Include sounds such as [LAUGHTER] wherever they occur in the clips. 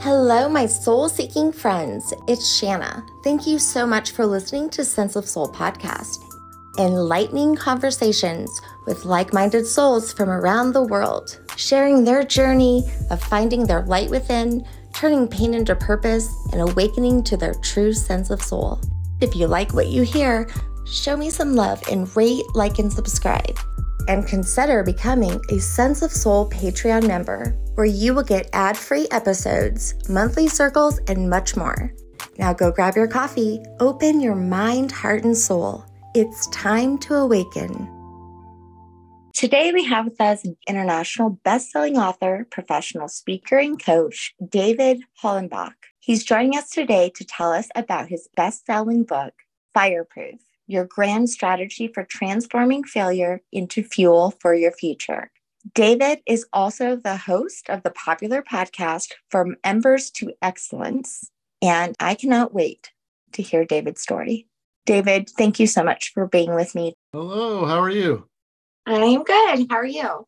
Hello, my soul seeking friends. It's Shanna. Thank you so much for listening to Sense of Soul podcast. Enlightening conversations with like minded souls from around the world, sharing their journey of finding their light within, turning pain into purpose, and awakening to their true sense of soul. If you like what you hear, show me some love and rate, like, and subscribe and consider becoming a Sense of Soul Patreon member, where you will get ad free episodes, monthly circles, and much more. Now go grab your coffee, open your mind, heart, and soul. It's time to awaken. Today, we have with us international best-selling author, professional speaker, and coach, David Hollenbach. He's joining us today to tell us about his best-selling book, Fireproof your grand strategy for transforming failure into fuel for your future. David is also the host of the popular podcast From Embers to Excellence, and I cannot wait to hear David's story. David, thank you so much for being with me. Hello, how are you? I'm good. How are you?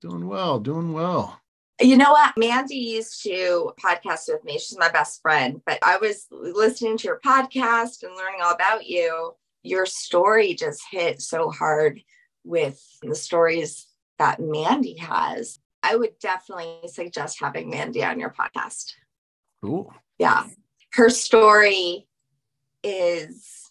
Doing well, doing well. You know what? Mandy used to podcast with me. She's my best friend, but I was listening to your podcast and learning all about you your story just hit so hard with the stories that Mandy has. I would definitely suggest having Mandy on your podcast. Cool. Yeah. Her story is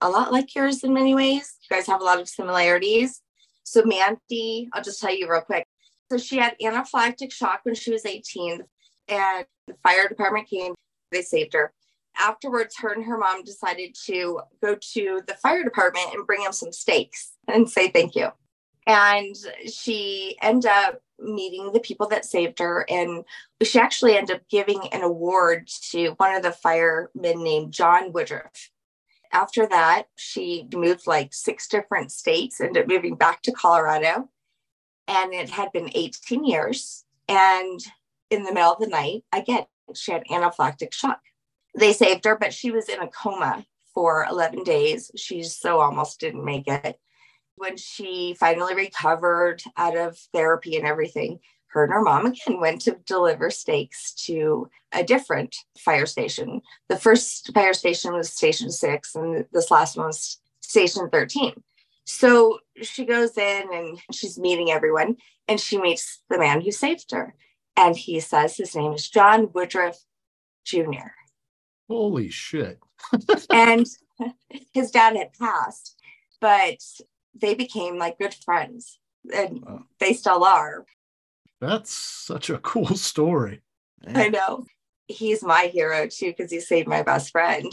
a lot like yours in many ways. You guys have a lot of similarities. So, Mandy, I'll just tell you real quick. So, she had anaphylactic shock when she was 18, and the fire department came. They saved her afterwards, her and her mom decided to go to the fire department and bring them some steaks and say thank you. And she ended up meeting the people that saved her. And she actually ended up giving an award to one of the firemen named John Woodruff. After that, she moved like six different states, ended up moving back to Colorado. And it had been 18 years. And in the middle of the night, again, she had anaphylactic shock they saved her, but she was in a coma for 11 days. She so almost didn't make it. When she finally recovered out of therapy and everything, her and her mom again went to deliver steaks to a different fire station. The first fire station was station six, and this last one was station 13. So she goes in and she's meeting everyone, and she meets the man who saved her. And he says his name is John Woodruff Jr. Holy shit. and [LAUGHS] his dad had passed, but they became like good friends and wow. they still are. That's such a cool story. Man. I know. He's my hero too because he saved my best friend.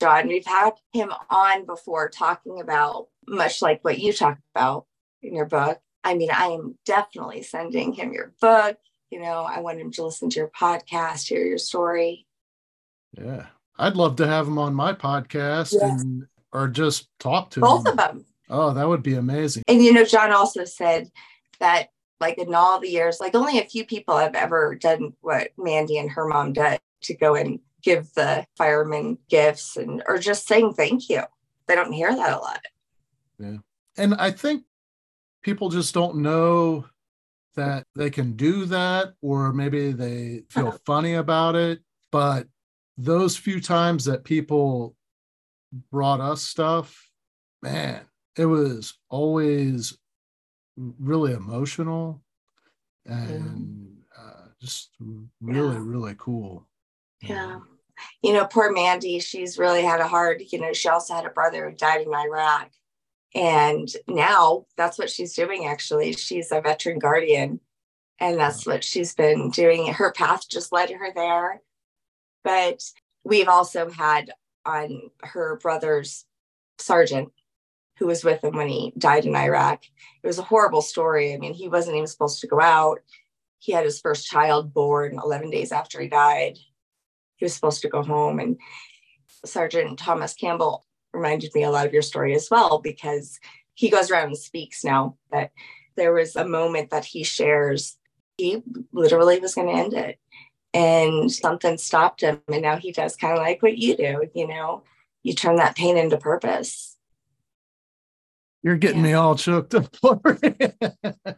John, we've had him on before talking about much like what you talk about in your book. I mean, I am definitely sending him your book. You know, I want him to listen to your podcast, hear your story. Yeah. I'd love to have him on my podcast yes. and or just talk to both him. of them. Oh, that would be amazing. And you know, John also said that like in all the years, like only a few people have ever done what Mandy and her mom did to go and give the firemen gifts and or just saying thank you. They don't hear that a lot. Yeah. And I think people just don't know that they can do that or maybe they feel uh-huh. funny about it. But those few times that people brought us stuff, man, it was always really emotional and uh, just really, yeah. really cool. Yeah. You know, poor Mandy, she's really had a hard, you know, she also had a brother who died in Iraq. And now that's what she's doing, actually. She's a veteran guardian. And that's what she's been doing. Her path just led her there. But we've also had on her brother's sergeant who was with him when he died in Iraq. It was a horrible story. I mean, he wasn't even supposed to go out. He had his first child born 11 days after he died. He was supposed to go home. And Sergeant Thomas Campbell reminded me a lot of your story as well, because he goes around and speaks now But there was a moment that he shares. He literally was going to end it and something stopped him and now he does kind of like what you do you know you turn that pain into purpose you're getting yeah. me all choked up [LAUGHS]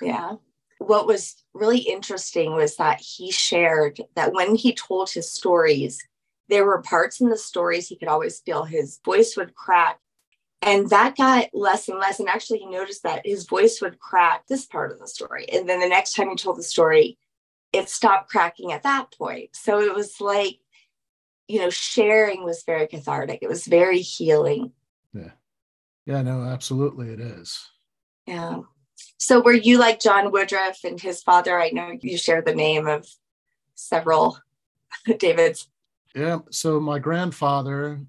yeah what was really interesting was that he shared that when he told his stories, there were parts in the stories he could always feel his voice would crack. And that got less and less. And actually, he noticed that his voice would crack this part of the story. And then the next time he told the story, it stopped cracking at that point. So it was like, you know, sharing was very cathartic. It was very healing. Yeah. Yeah, no, absolutely it is. Yeah. So were you like John Woodruff and his father? I know you share the name of several [LAUGHS] Davids. Yeah. So my grandfather,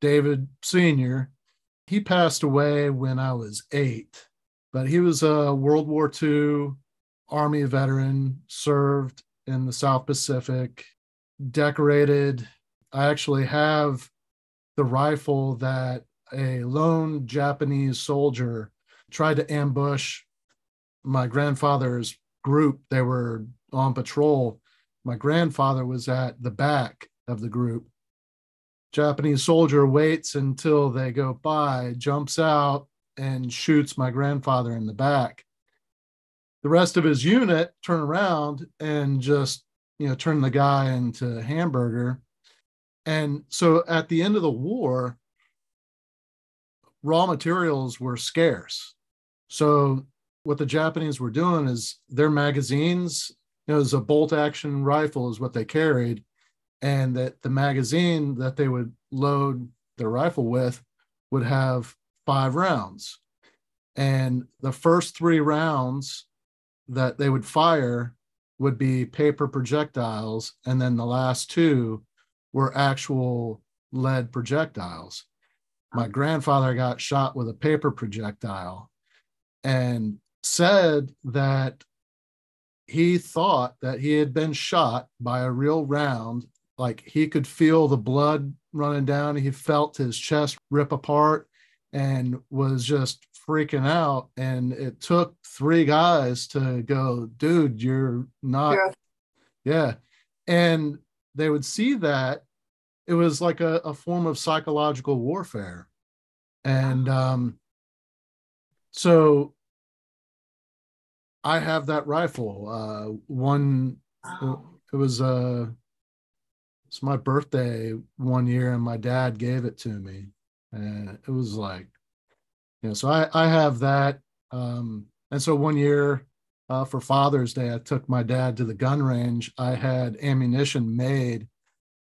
David Sr., he passed away when I was eight, but he was a World War II Army veteran, served in the South Pacific, decorated. I actually have the rifle that a lone Japanese soldier tried to ambush my grandfather's group. They were on patrol. My grandfather was at the back of the group. Japanese soldier waits until they go by, jumps out, and shoots my grandfather in the back. The rest of his unit turn around and just, you know, turn the guy into hamburger. And so at the end of the war, raw materials were scarce. So what the Japanese were doing is their magazines, you know, it was a bolt action rifle is what they carried. And that the magazine that they would load their rifle with would have five rounds. And the first three rounds that they would fire would be paper projectiles. And then the last two were actual lead projectiles. My grandfather got shot with a paper projectile and said that he thought that he had been shot by a real round. Like he could feel the blood running down. He felt his chest rip apart and was just freaking out. And it took three guys to go, dude, you're not. Yeah. yeah. And they would see that it was like a, a form of psychological warfare. And um, so I have that rifle. Uh, one, it was uh, it's my birthday one year, and my dad gave it to me, and it was like, know, so I I have that. Um, and so one year uh, for Father's Day, I took my dad to the gun range. I had ammunition made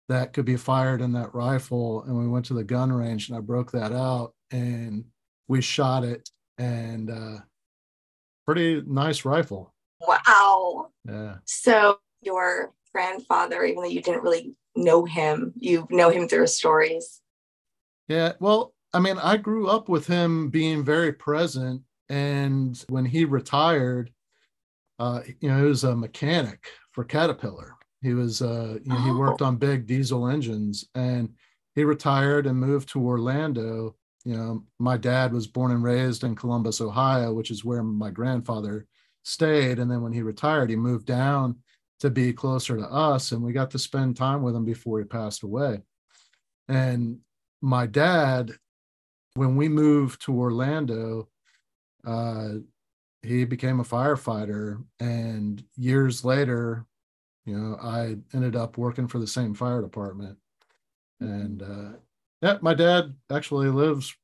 that could be fired in that rifle, and we went to the gun range, and I broke that out, and we shot it, and uh, pretty nice rifle. Wow. Yeah. So your grandfather, even though you didn't really know him, you know him through his stories. Yeah. Well, I mean, I grew up with him being very present. And when he retired, uh, you know, he was a mechanic for Caterpillar. He was, uh, you know, oh. he worked on big diesel engines and he retired and moved to Orlando you know, my dad was born and raised in Columbus, Ohio, which is where my grandfather stayed. And then when he retired, he moved down to be closer to us, and we got to spend time with him before he passed away. And my dad, when we moved to Orlando, uh, he became a firefighter. And years later, you know, I ended up working for the same fire department. And uh, yeah, my dad actually lives,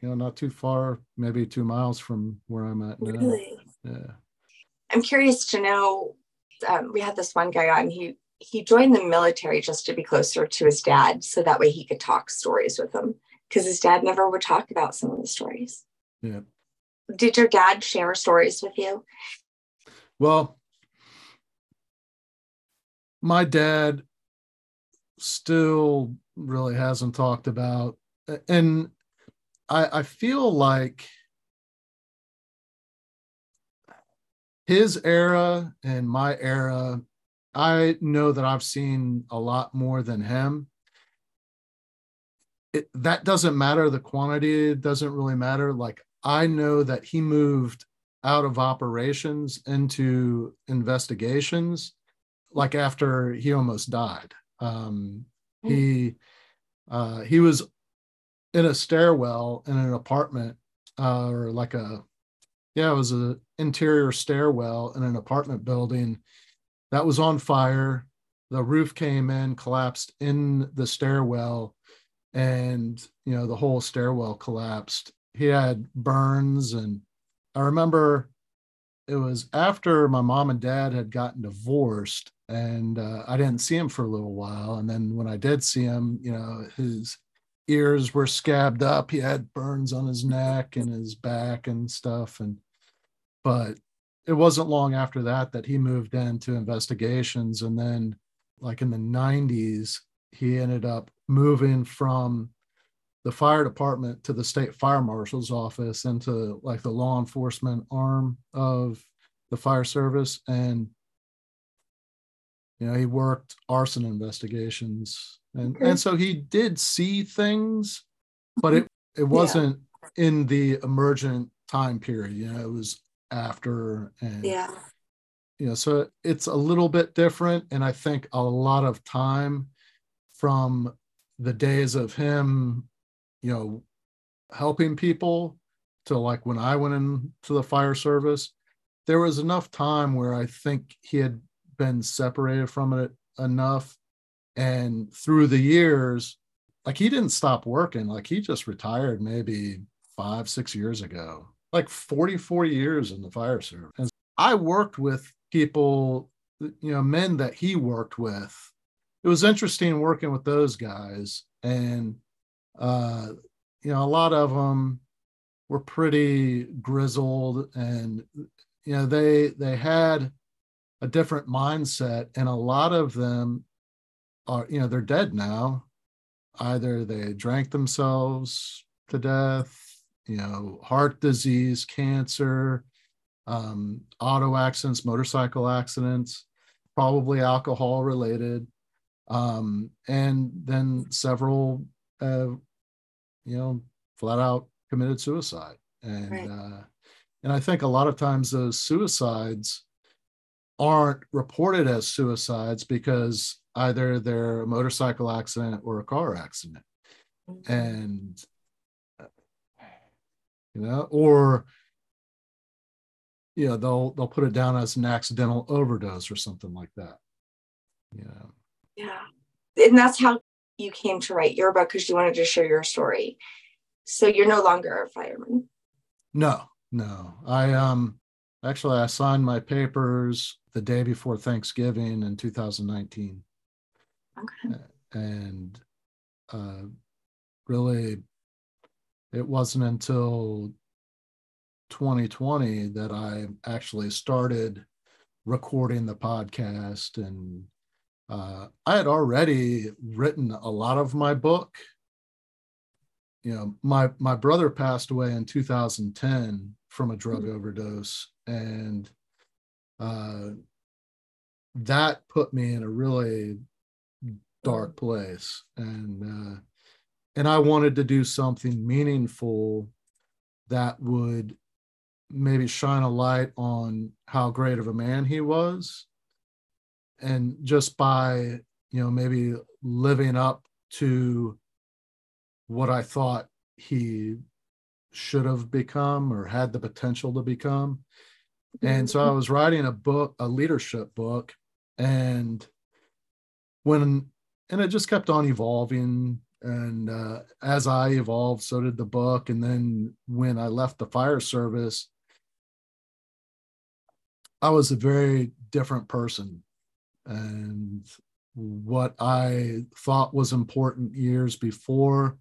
you know, not too far, maybe two miles from where I'm at now. Really? Yeah. I'm curious to know. Um, we had this one guy on. He he joined the military just to be closer to his dad, so that way he could talk stories with him, because his dad never would talk about some of the stories. Yeah. Did your dad share stories with you? Well, my dad still really hasn't talked about. And I, I feel like his era and my era, I know that I've seen a lot more than him. It, that doesn't matter. The quantity doesn't really matter. Like, I know that he moved out of operations into investigations like after he almost died um, hmm. he uh, he was in a stairwell in an apartment uh, or like a yeah it was an interior stairwell in an apartment building that was on fire. The roof came in, collapsed in the stairwell, and you know the whole stairwell collapsed. He had burns, and I remember it was after my mom and dad had gotten divorced, and uh, I didn't see him for a little while. And then when I did see him, you know, his ears were scabbed up. He had burns on his neck and his back and stuff. And but it wasn't long after that that he moved into investigations. And then, like in the 90s, he ended up moving from the fire department to the state fire marshal's office into like the law enforcement arm of the fire service. And you know, he worked arson investigations and okay. and so he did see things but mm-hmm. it it wasn't yeah. in the emergent time period you know it was after and yeah you know so it's a little bit different and i think a lot of time from the days of him you know helping people to like when i went into the fire service there was enough time where i think he had been separated from it enough. And through the years like he didn't stop working. Like he just retired maybe five six years ago like 44 years in the fire service. And i worked with people you know men that he worked with it was interesting working with those guys and uh you know a lot of them were pretty grizzled and you know they they had a different mindset and a lot of them are you know they're dead now. Either they drank themselves to death you know heart disease cancer um, auto accidents motorcycle accidents probably alcohol related um, and then several uh, you know flat out committed suicide and right. uh, and i think a lot of times those suicides aren't reported as suicides because either they're a motorcycle accident or a car accident mm-hmm. and you know or you know they'll they'll put it down as an accidental overdose or something like that yeah yeah and that's how you came to write your book because you wanted to share your story so you're no longer a fireman no no i um actually i signed my papers the day before thanksgiving in 2019 Okay. And uh, really, it wasn't until 2020 that I actually started recording the podcast. And uh, I had already written a lot of my book. You know, my my brother passed away in 2010 from a drug mm-hmm. overdose, and uh, that put me in a really dark place and uh, and i wanted to do something meaningful that would maybe shine a light on how great of a man he was and just by you know maybe living up to what i thought he should have become or had the potential to become. And so i mm-hmm. was writing a book a leadership book and when and it just kept on evolving. And uh, as i evolved so did the book. And then when i left the fire service i was a very different person and what i thought was important years before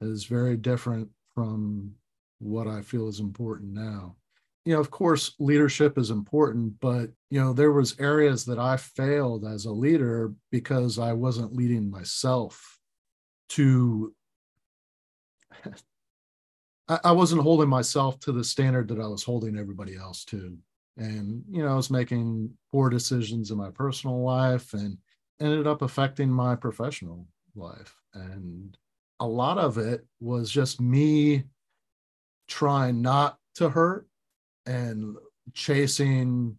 is very different from what i feel is important now. You know of course leadership is important but you know there was areas that i failed as a leader because i wasn't leading myself to [LAUGHS] I, wasn't holding myself to the standard that i was holding everybody else to and you know i was making poor decisions in my personal life and ended up affecting my professional life. And a lot of it was just me trying not to hurt and chasing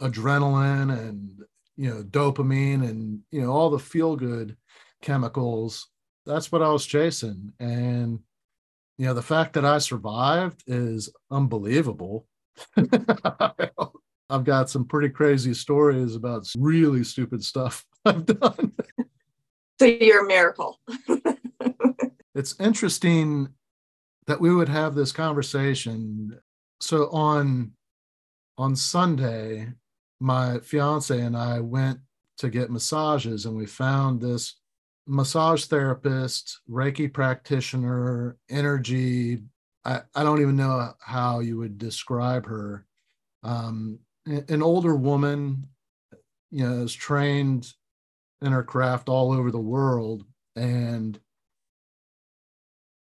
adrenaline and you know dopamine and you know all the feel good chemicals. That's what i was chasing. And you know the fact that i survived is unbelievable [LAUGHS] I've got some pretty crazy stories about really stupid stuff [LAUGHS] I've done. So you're a miracle. [LAUGHS] it's interesting that we would have this conversation. So on on Sunday, my fiance and I went to get massages and we found this massage therapist, Reiki practitioner, energy. I, I don't even know how you would describe her. Um, an older woman, you know, is trained in her craft all over the world and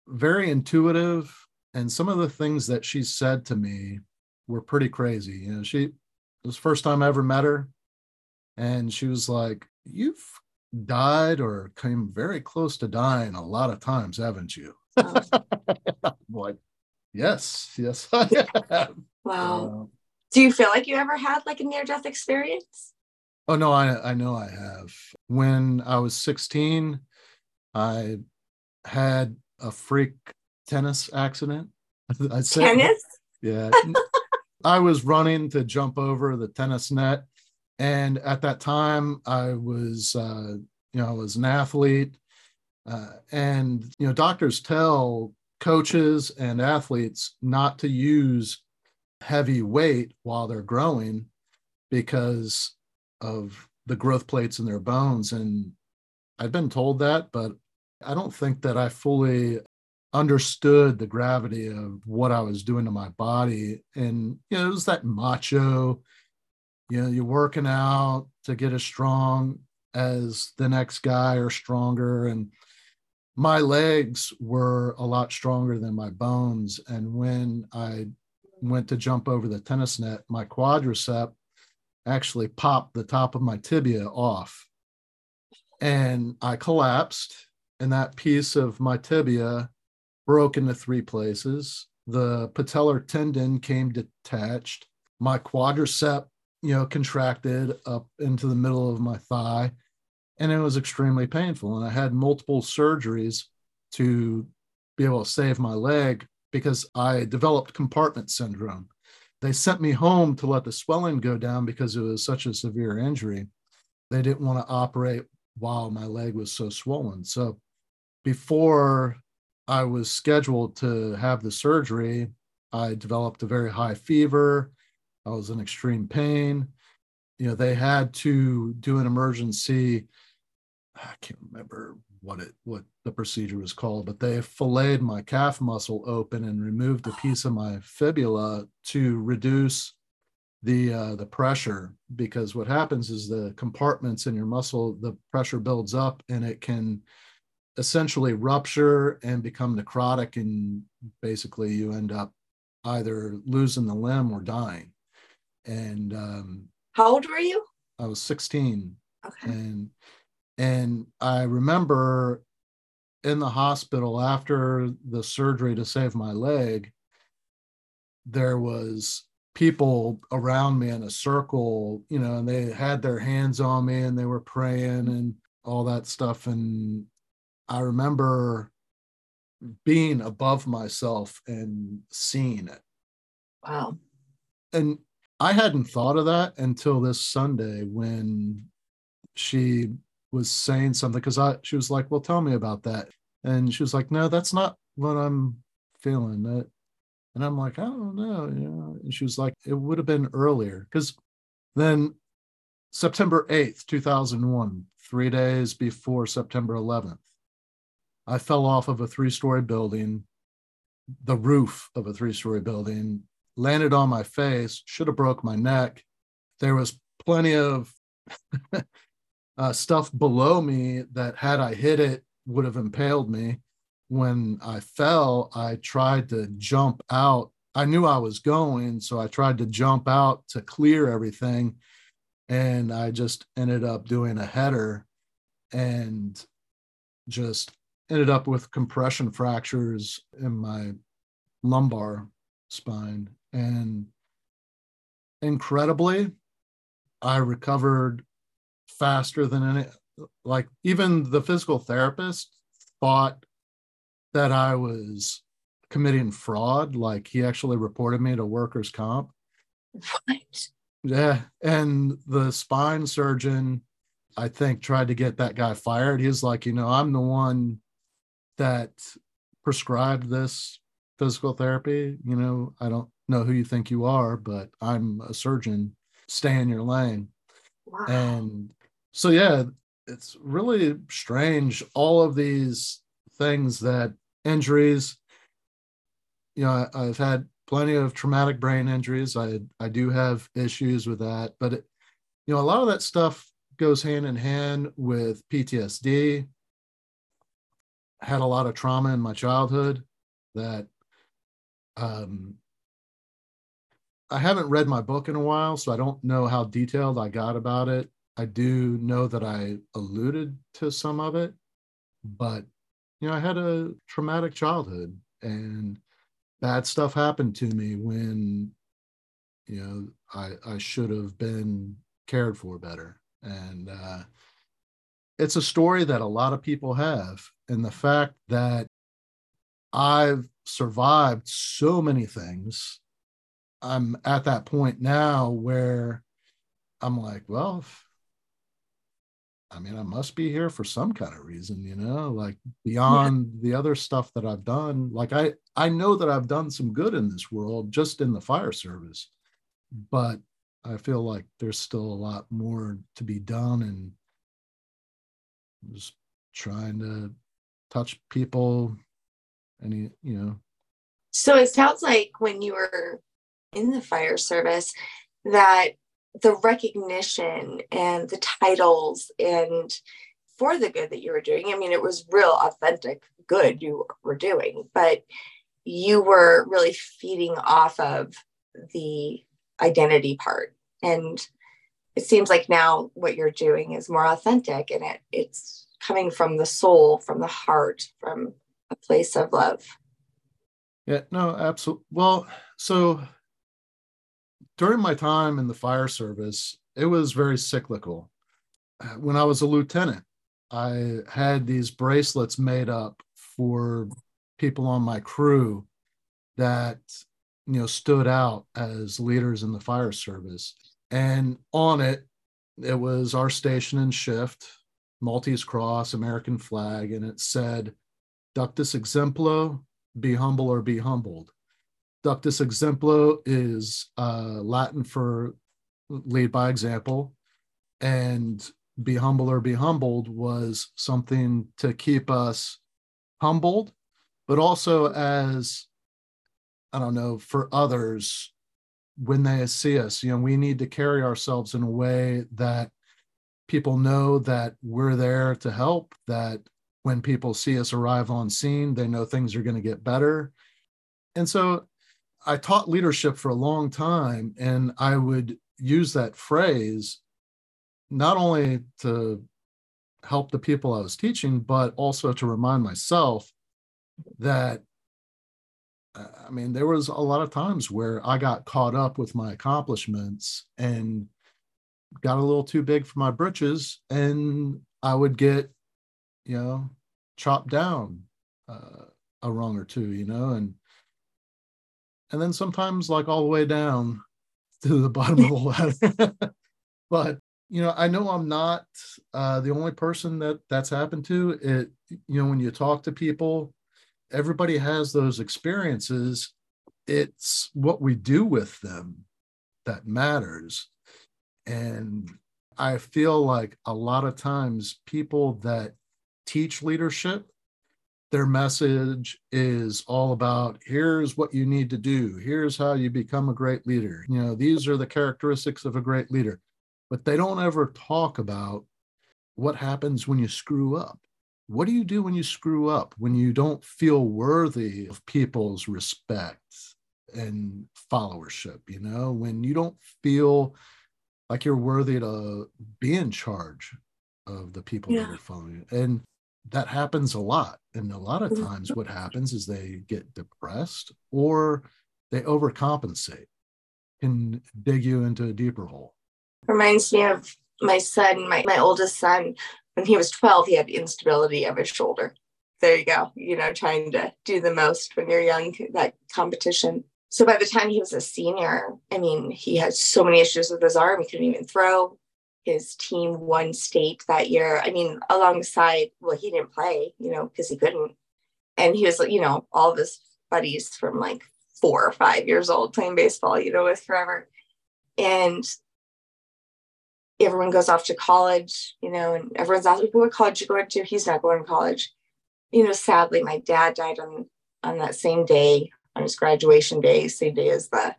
very intuitive. And some of the things that she said to me were pretty crazy. You know, she, it was the first time I ever met her. And she was like, You've died or came very close to dying a lot of times, haven't you? Oh. [LAUGHS] like, yes, yes, [LAUGHS] I have. Wow. Uh, Do you feel like you ever had like a near death experience? Oh no, I I know I have. When I was 16, I had a freak tennis accident. [LAUGHS] I said, tennis? Yeah. [LAUGHS] I was running to jump over the tennis net. And at that time, I was, uh, you know, I was an athlete. Uh, and, you know, doctors tell coaches and athletes not to use heavy weight while they're growing because of the growth plates in their bones. And I've been told that, but I don't think that I fully understood the gravity of what I was doing to my body. And, you know, it was that macho, you know, you're working out to get as strong as the next guy or stronger. And my legs were a lot stronger than my bones. And when I went to jump over the tennis net, my quadricep actually popped the top of my tibia off. And I collapsed, and that piece of my tibia broke into three places. The patellar tendon came detached. My quadricep, you know, contracted up into the middle of my thigh, and it was extremely painful. And I had multiple surgeries to be able to save my leg because I developed compartment syndrome. They sent me home to let the swelling go down because it was such a severe injury. They didn't want to operate while my leg was so swollen. So before I was scheduled to have the surgery, I developed a very high fever. I was in extreme pain. You know, they had to do an emergency. I can't remember what it what the procedure was called, but they filleted my calf muscle open and removed a piece of my fibula to reduce the uh, the pressure because what happens is the compartments in your muscle the pressure builds up and it can essentially rupture and become necrotic and basically you end up either losing the limb or dying. And um, how old were you? I was 16 okay. And and i remember in the hospital after the surgery to save my leg there was people around me in a circle you know and they had their hands on me and they were praying and all that stuff and I remember being above myself and seeing it. Wow. And I hadn't thought of that until this Sunday when she was saying something because I she was like, Well, tell me about that. And she was like, No, that's not what I'm feeling. And I'm like, I don't know, you know. And she was like, It would have been earlier. Because then September 8th, 2001, three days before September 11th, I fell off of a three story building, the roof of a three story building, landed on my face, should have broke my neck. There was plenty of [LAUGHS] uh, stuff below me that, had I hit it, would have impaled me. When I fell, I tried to jump out. I knew I was going, so I tried to jump out to clear everything. And I just ended up doing a header and just ended up with compression fractures in my lumbar spine. And incredibly, I recovered faster than any, like, even the physical therapist thought that I was committing fraud. Like, he actually reported me to workers' comp. What? Yeah. And the spine surgeon, I think, tried to get that guy fired. He's like, you know, I'm the one that prescribed this physical therapy. You know, I don't know who you think you are, but I'm a surgeon. Stay in your lane. Wow. And so, yeah, it's really strange. All of these things that injuries, you know, I, have had plenty of traumatic brain injuries. I I do have issues with that, but it, you know, a lot of that stuff goes hand in hand with PTSD. I had a lot of trauma in my childhood that um I haven't read my book in a while, so I don't know how detailed I got about it. I do know that I alluded to some of it, but you know, I had a traumatic childhood and bad stuff happened to me when you know I I should have been cared for better. And uh it's a story that a lot of people have. And the fact that I've survived so many things, I'm at that point now where I'm like, well, I mean, I must be here for some kind of reason, you know, like beyond yeah. the other stuff that I've done. Like I, I know that I've done some good in this world, just in the fire service, but I feel like there's still a lot more to be done, and just trying to touch people, any, you know. So it sounds like when you were in the fire service, that the recognition and the titles and for the good that you were doing. I mean, it was real authentic good you were doing, but you were really feeding off of the identity part. And it seems like now what you're doing is more authentic and it, it's coming from the soul, from the heart, from a place of love. Yeah, no, absolutely. Well, so during my time in the fire service, it was very cyclical. Uh, when I was a lieutenant, I had these bracelets made up for people on my crew that you know stood out as leaders in the fire service and on it it was our station and shift maltese cross american flag and it said ductus exemplo be humble or be humbled Ductus exemplo is uh, Latin for lead by example, and be humble or be humbled was something to keep us humbled, but also as I don't know for others when they see us. You know, we need to carry ourselves in a way that people know that we're there to help. That when people see us arrive on scene, they know things are going to get better. And so I taught leadership for a long time, and I would use that phrase not only to help the people I was teaching, but also to remind myself that I mean, there was a lot of times where I got caught up with my accomplishments and got a little too big for my britches, and I would get, you know, chopped down uh, a rung or two, you know, and and then sometimes like all the way down to the bottom of the [LAUGHS] ladder. [LAUGHS] but you know, I know I'm not uh, the only person that that's happened to. It, you know, when you talk to people, everybody has those experiences. It's what we do with them that matters. And I feel like a lot of times people that teach leadership their message is all about here's what you need to do. Here's how you become a great leader. You know these are the characteristics of a great leader. But they don't ever talk about what happens when you screw up. What do you do when you screw up? When you don't feel worthy of people's respect and followership you know? When you don't feel like you're worthy to be in charge of the people yeah. that are following you. And that happens a lot. And a lot of mm-hmm. times, what happens is they get depressed or they overcompensate and dig you into a deeper hole. Reminds me of my son, my, my oldest son. When he was 12, he had instability of his shoulder. There you go. You know, trying to do the most when you're young, that competition. So by the time he was a senior, I mean, he had so many issues with his arm, he couldn't even throw. His team won state that year. I mean, alongside, well, he didn't play, you know, because he couldn't. And he was, you know, all of his buddies from like four or five years old playing baseball, you know, with forever. And everyone goes off to college, you know, and everyone's asking, what college you going to? He's not going to college. You know, sadly, my dad died on on that same day on his graduation day, same day as the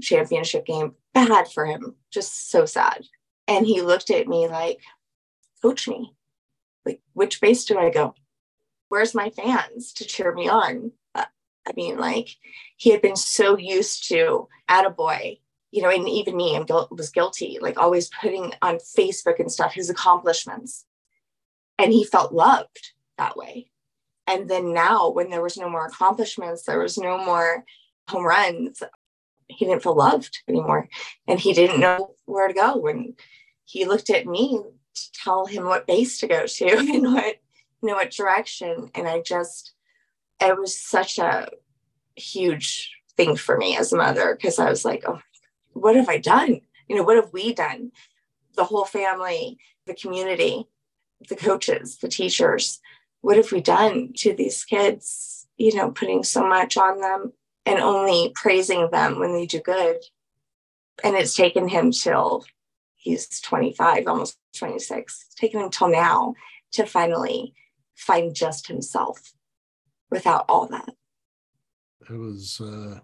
championship game. Bad for him, just so sad. And he looked at me like, coach me. Like, which base do I go? Where's my fans to cheer me on? Uh, I mean, like, he had been so used to attaboy, you know, and even me, I was guilty, like always putting on Facebook and stuff his accomplishments. And he felt loved that way. And then now, when there was no more accomplishments, there was no more home runs, he didn't feel loved anymore. And he didn't know where to go. When he looked at me to tell him what base to go to [LAUGHS] and what, you know, what direction. And I just, it was such a huge thing for me as a mother because I was like, oh, what have I done? You know, what have we done? The whole family, the community, the coaches, the teachers, what have we done to these kids? You know, putting so much on them and only praising them when they do good. And it's taken him till he's 25, almost 26, it's taken till now to finally find just himself without all that. It was uh,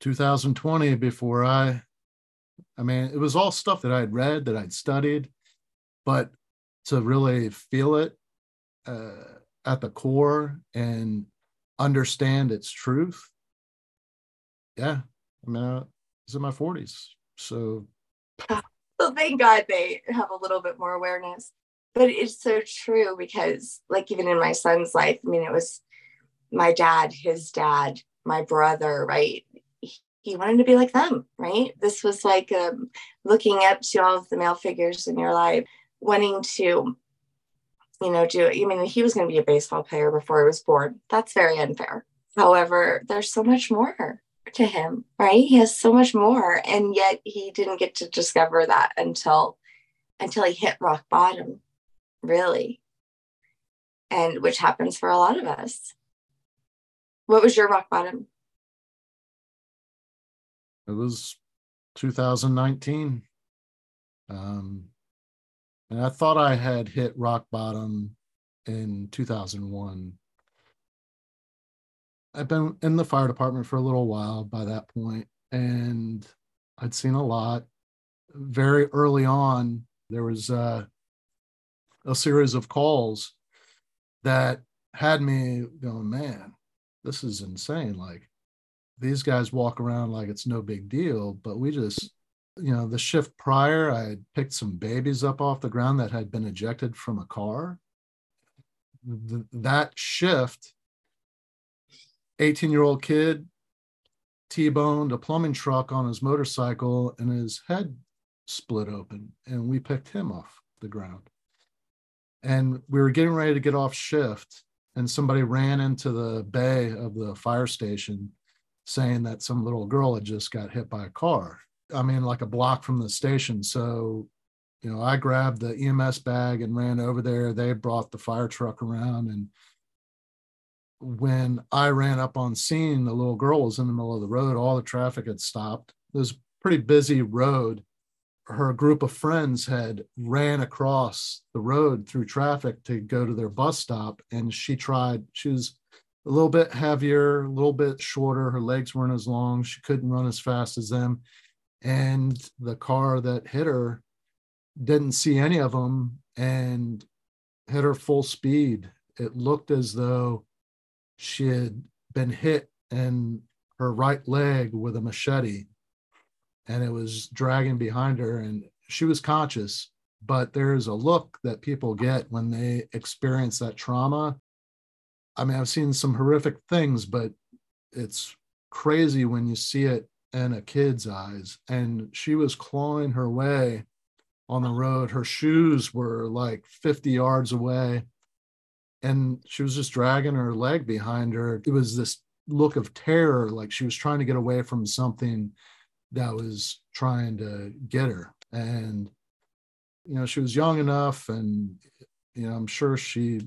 2020 before I, I mean, it was all stuff that I'd read, that I'd studied, but to really feel it uh, at the core and understand its truth. Yeah, I mean, I was in my 40s. So, well, thank God they have a little bit more awareness. But it's so true because, like, even in my son's life, I mean, it was my dad, his dad, my brother, right? He wanted to be like them, right? This was like um, looking up to all of the male figures in your life, wanting to you know, do I mean he was going to be a baseball player before he was born. That's very unfair. However, there's so much more to him, right? He has so much more and yet he didn't get to discover that until until he hit rock bottom, really. And which happens for a lot of us. What was your rock bottom? It was 2019. Um, and I thought I had hit rock bottom in 2001. I've been in the fire department for a little while by that point, and I'd seen a lot. Very early on, there was uh, a series of calls that had me going, man, this is insane. Like, these guys walk around like it's no big deal, but we just you know, the shift prior, I had picked some babies up off the ground that had been ejected from a car. That shift, 18 year old kid T boned a plumbing truck on his motorcycle and his head split open, and we picked him off the ground. And we were getting ready to get off shift, and somebody ran into the bay of the fire station saying that some little girl had just got hit by a car I mean, like a block from the station. So, you know, I grabbed the EMS bag and ran over there. They brought the fire truck around. And when I ran up on scene, the little girl was in the middle of the road. All the traffic had stopped. It was a pretty busy road. Her group of friends had ran across the road through traffic to go to their bus stop. And she tried, she was a little bit heavier, a little bit shorter. Her legs weren't as long. She couldn't run as fast as them and the car that hit her didn't see any of them and hit her full speed. It looked as though she had been hit in her right leg with a machete and it was dragging behind her and she was conscious but there's a look that people get when they experience that trauma i mean i've seen some horrific things but it's crazy when you see it in a kid's eyes. And she was clawing her way on the road. Her shoes were like 50 yards away. And she was just dragging her leg behind her. It was this look of terror, like she was trying to get away from something that was trying to get her. And, you know, she was young enough and, you know, I'm sure she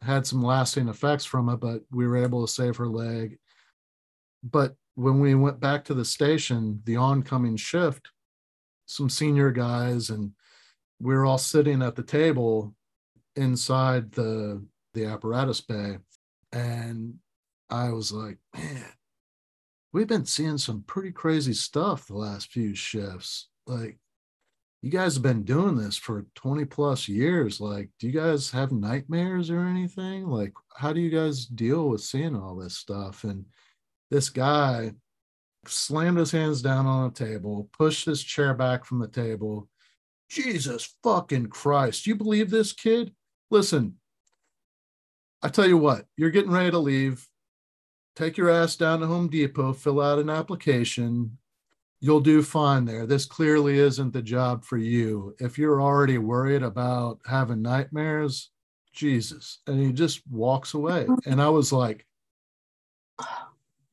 had some lasting effects from it, but we were able to save her leg. But when we went back to the station, the oncoming shift, some senior guys and we were all sitting at the table inside the the apparatus bay and i was like man we've been seeing some pretty crazy stuff the last few shifts. Like you guys have been doing this for 20 plus years. Like do you guys have nightmares or anything? Like how do you guys deal with seeing all this stuff? And this guy slammed his hands down on the table pushed his chair back from the table. Jesus fucking christ you believe this kid? Listen i tell you what you're getting ready to leave take your ass down to home depot fill out an application you'll do fine there. This clearly isn't the job for you. If you're already worried about having nightmares, Jesus. And he just walks away. And I was like,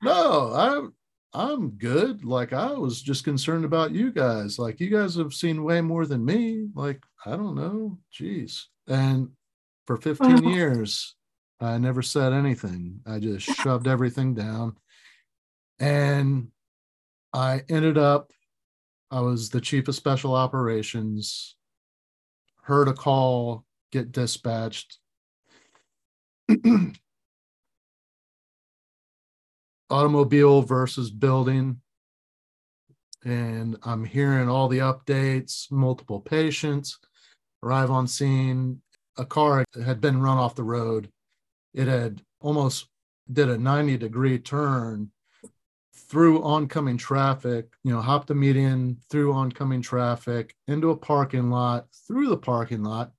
no, I I'm good. Like I was just concerned about you guys. Like you guys have seen way more than me. Like, I don't know. Jeez. And for 15 [LAUGHS] years, I never said anything. I just [LAUGHS] shoved everything down. And I ended up, I was the chief of special operations, heard a call get dispatched. [CLEARS THROAT] Automobile versus building. And I'm hearing all the updates, multiple patients arrive on scene. A car had been run off the road. It had almost did a 90 degree turn through oncoming traffic, you know, hop the median through oncoming traffic into a parking lot, through the parking lot,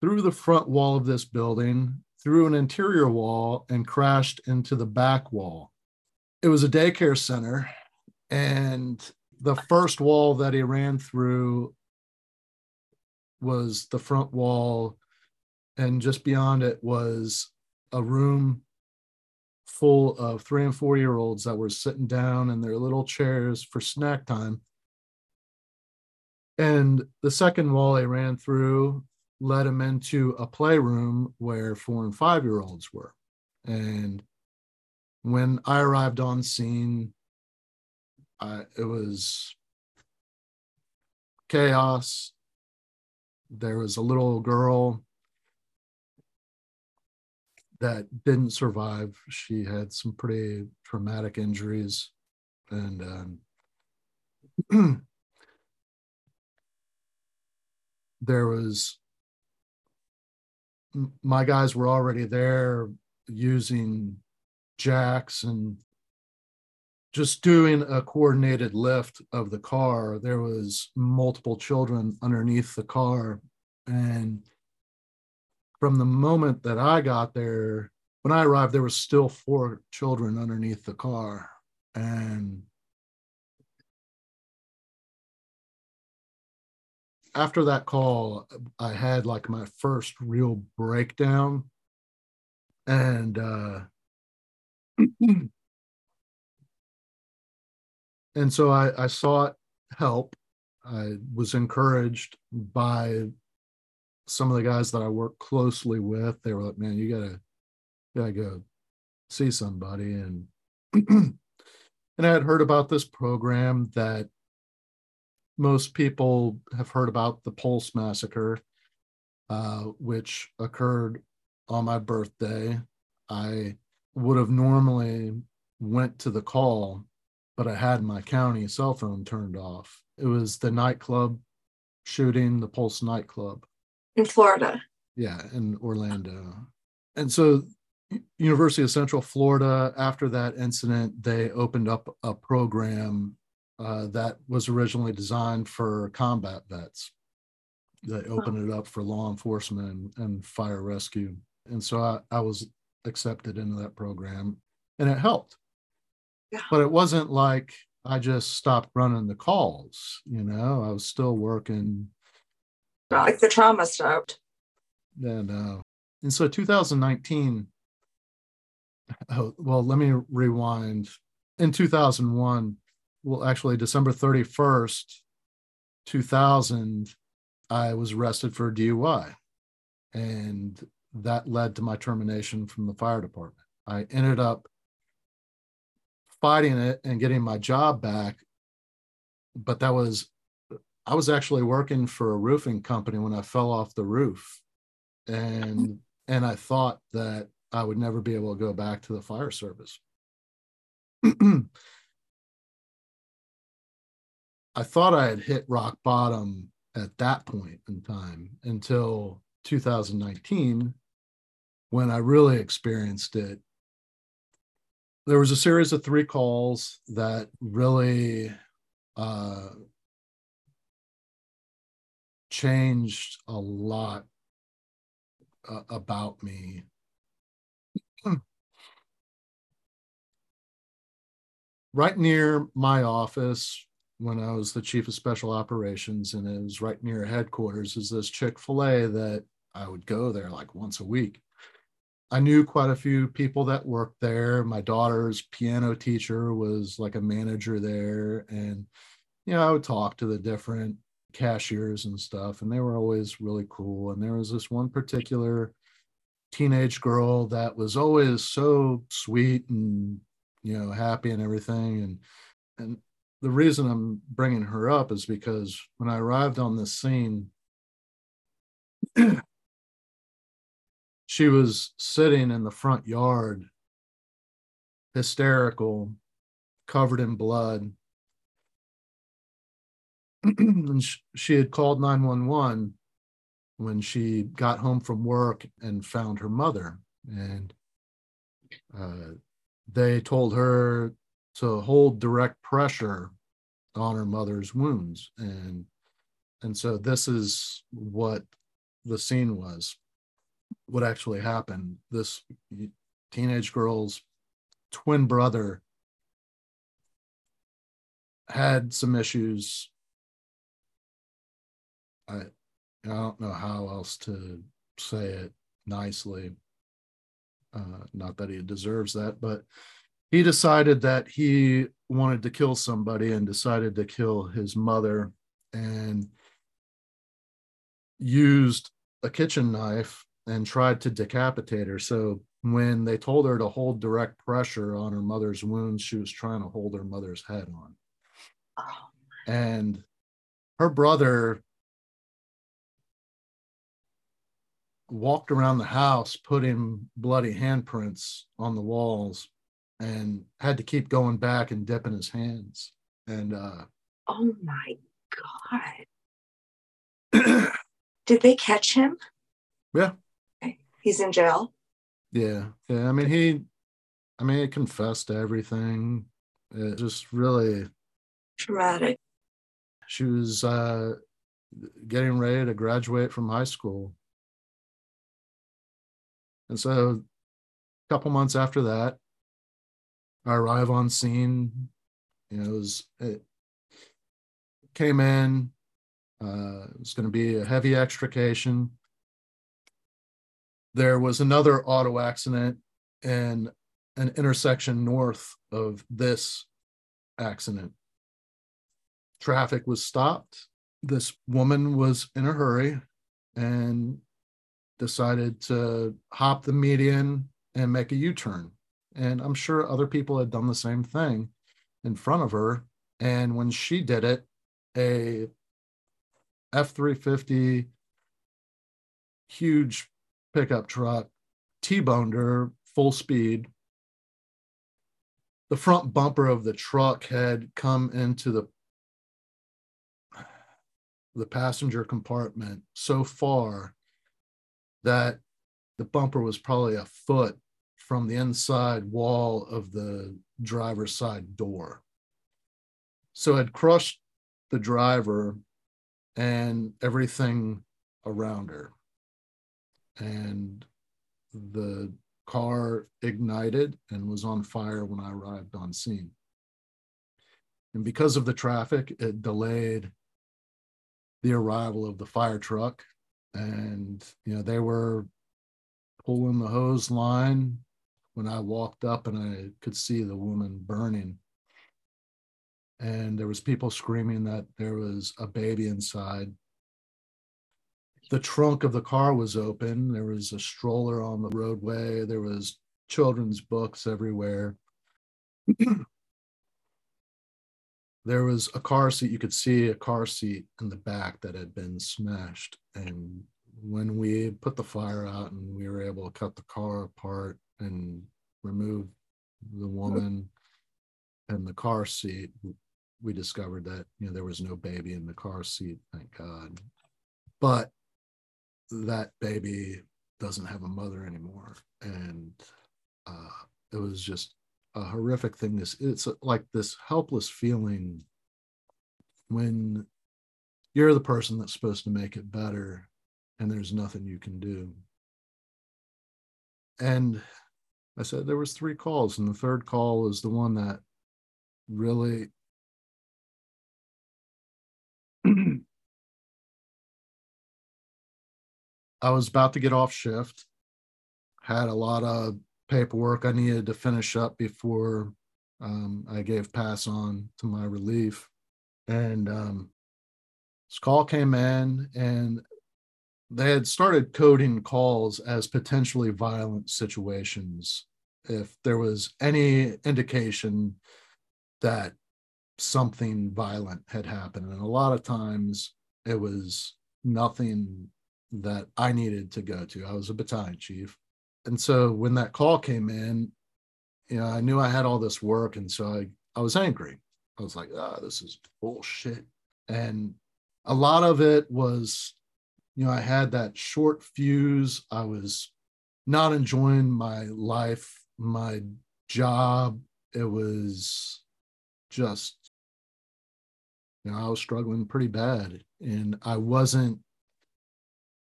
through the front wall of this building, through an interior wall, and crashed into the back wall. It was a daycare center. And the first wall that he ran through was the front wall. And just beyond it was a room full of three and four year olds that were sitting down in their little chairs for snack time. And the second wall I ran through led him into a playroom where four and five year olds were. And when I arrived on scene, I, it was chaos. There was a little girl that didn't survive. She had some pretty traumatic injuries, and um, [CLEARS THROAT] there was my guys were already there using jacks and just doing a coordinated lift of the car. There was multiple children underneath the car, and from the moment that I got there, when I arrived, there was still four children underneath the car. And after that call, I had like my first real breakdown. And uh, [CLEARS THROAT] and so I, I sought help. I was encouraged by some of the guys that I work closely with, they were like, man, you gotta, you gotta go see somebody. And [CLEARS THROAT] and I had heard about this program that most people have heard about the Pulse Massacre, uh, which occurred on my birthday. I would have normally went to the call, but I had my county cell phone turned off. It was the nightclub shooting, the Pulse nightclub in Florida. Yeah, in Orlando. And so University of Central Florida, after that incident, they opened up a program uh, that was originally designed for combat vets. They opened it up for law enforcement and, and fire rescue. And so I, I, was accepted into that program and it helped. Yeah. But it wasn't like I just stopped running the calls, you know, I was still working like the trauma stopped. And uh, and so 2019, oh, well, let me rewind. In 2001, well, actually, December 31st, 2000, I was arrested for DUI. And that led to my termination from the fire department. I ended up fighting it and getting my job back. But that was, I was actually working for a roofing company when I fell off the roof. And, and I thought that I would never be able to go back to the fire service. [CLEARS THROAT] I thought I had hit rock bottom at that point in time until 2019 when I really experienced it. There was a series of three calls that really uh, changed a lot uh, about me. right near my office when I was the chief of special operations, and it was right near headquarters, is this Chick fil A that I would go there like once a week. I knew quite a few people that worked there. My daughter's piano teacher was like a manager there. And, you know, I would talk to the different cashiers and stuff, and they were always really cool. And there was this one particular teenage girl that was always so sweet and, you know, happy and everything. And, and the reason I'm bringing her up is because when I arrived on this scene, [CLEARS THROAT] she was sitting in the front yard, hysterical, covered in blood. [CLEARS THROAT] and she had called 911 when she got home from work and found her mother. And uh, they told her to hold direct pressure on her mother's wounds and and so this is what the scene was what actually happened this teenage girl's twin brother had some issues i i don't know how else to say it nicely uh, not that he deserves that but he decided that he wanted to kill somebody and decided to kill his mother and used a kitchen knife and tried to decapitate her. So when they told her to hold direct pressure on her mother's wounds, she was trying to hold her mother's head on. Oh. And her brother walked around the house putting bloody handprints on the walls and had to keep going back and dipping his hands. And uh oh my god. [CLEARS THROAT] Did they catch him? Yeah. He's in jail. Yeah. Yeah. I mean he I mean he confessed to everything. It just really traumatic. She was uh getting ready to graduate from high school. And so a couple months after that, I arrive on scene. You know, it was it came in. Uh, it was going to be a heavy extrication. There was another auto accident in an intersection north of this accident. Traffic was stopped. This woman was in a hurry and decided to hop the median and make a U turn. And I'm sure other people had done the same thing in front of her. And when she did it, a F 350 huge pickup truck T boned her full speed. The front bumper of the truck had come into the the passenger compartment so far that the bumper was probably a foot from the inside wall of the driver's side door. So it crushed the driver and everything around her. And the car ignited and was on fire when I arrived on scene. And because of the traffic, it delayed the arrival of the fire truck. And, you know, they were pulling the hose line when I walked up and I could see the woman burning. And there was people screaming that there was a baby inside. The trunk of the car was open. There was a stroller on the roadway. There was children's books everywhere. [CLEARS THROAT] there was a car seat. You could see a car seat in the back that had been smashed. And when we put the fire out and we were able to cut the car apart and remove the woman and the car seat, we discovered that you know there was no baby in the car seat, thank God. But that baby doesn't have a mother anymore, and uh, it was just a horrific thing. This it's like this helpless feeling when you're the person that's supposed to make it better, and there's nothing you can do. And I said there was three calls, and the third call was the one that really [CLEARS THROAT] I was about to get off shift, had a lot of paperwork I needed to finish up before um, I gave pass on to my relief. And um, this call came in, and they had started coding calls as potentially violent situations. If there was any indication that something violent had happened. And a lot of times it was nothing that i needed to go to. I was a battalion chief and so when that call came in you know i knew i had all this work and so i i was angry i was like ah oh, this is bullshit and a lot of it was you know, I had that short fuse. I was not enjoying my life, my job. It was just, you know, I was struggling pretty bad and I wasn't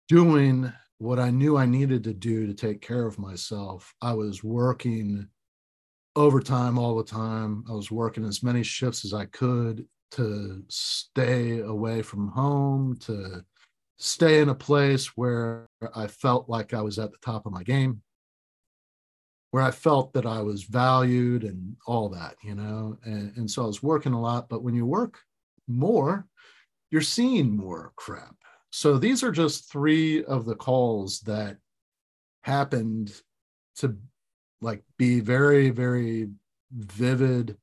doing what I knew I needed to do to take care of myself. I was working overtime all the time. I was working as many shifts as I could to stay away from home, to stay in a place where I felt like I was at the top of my game, where I felt that I was valued and all that, you know. And, and so I was working a lot. But when you work more, you're seeing more crap. So these are just three of the calls that happened to like be very, very vivid.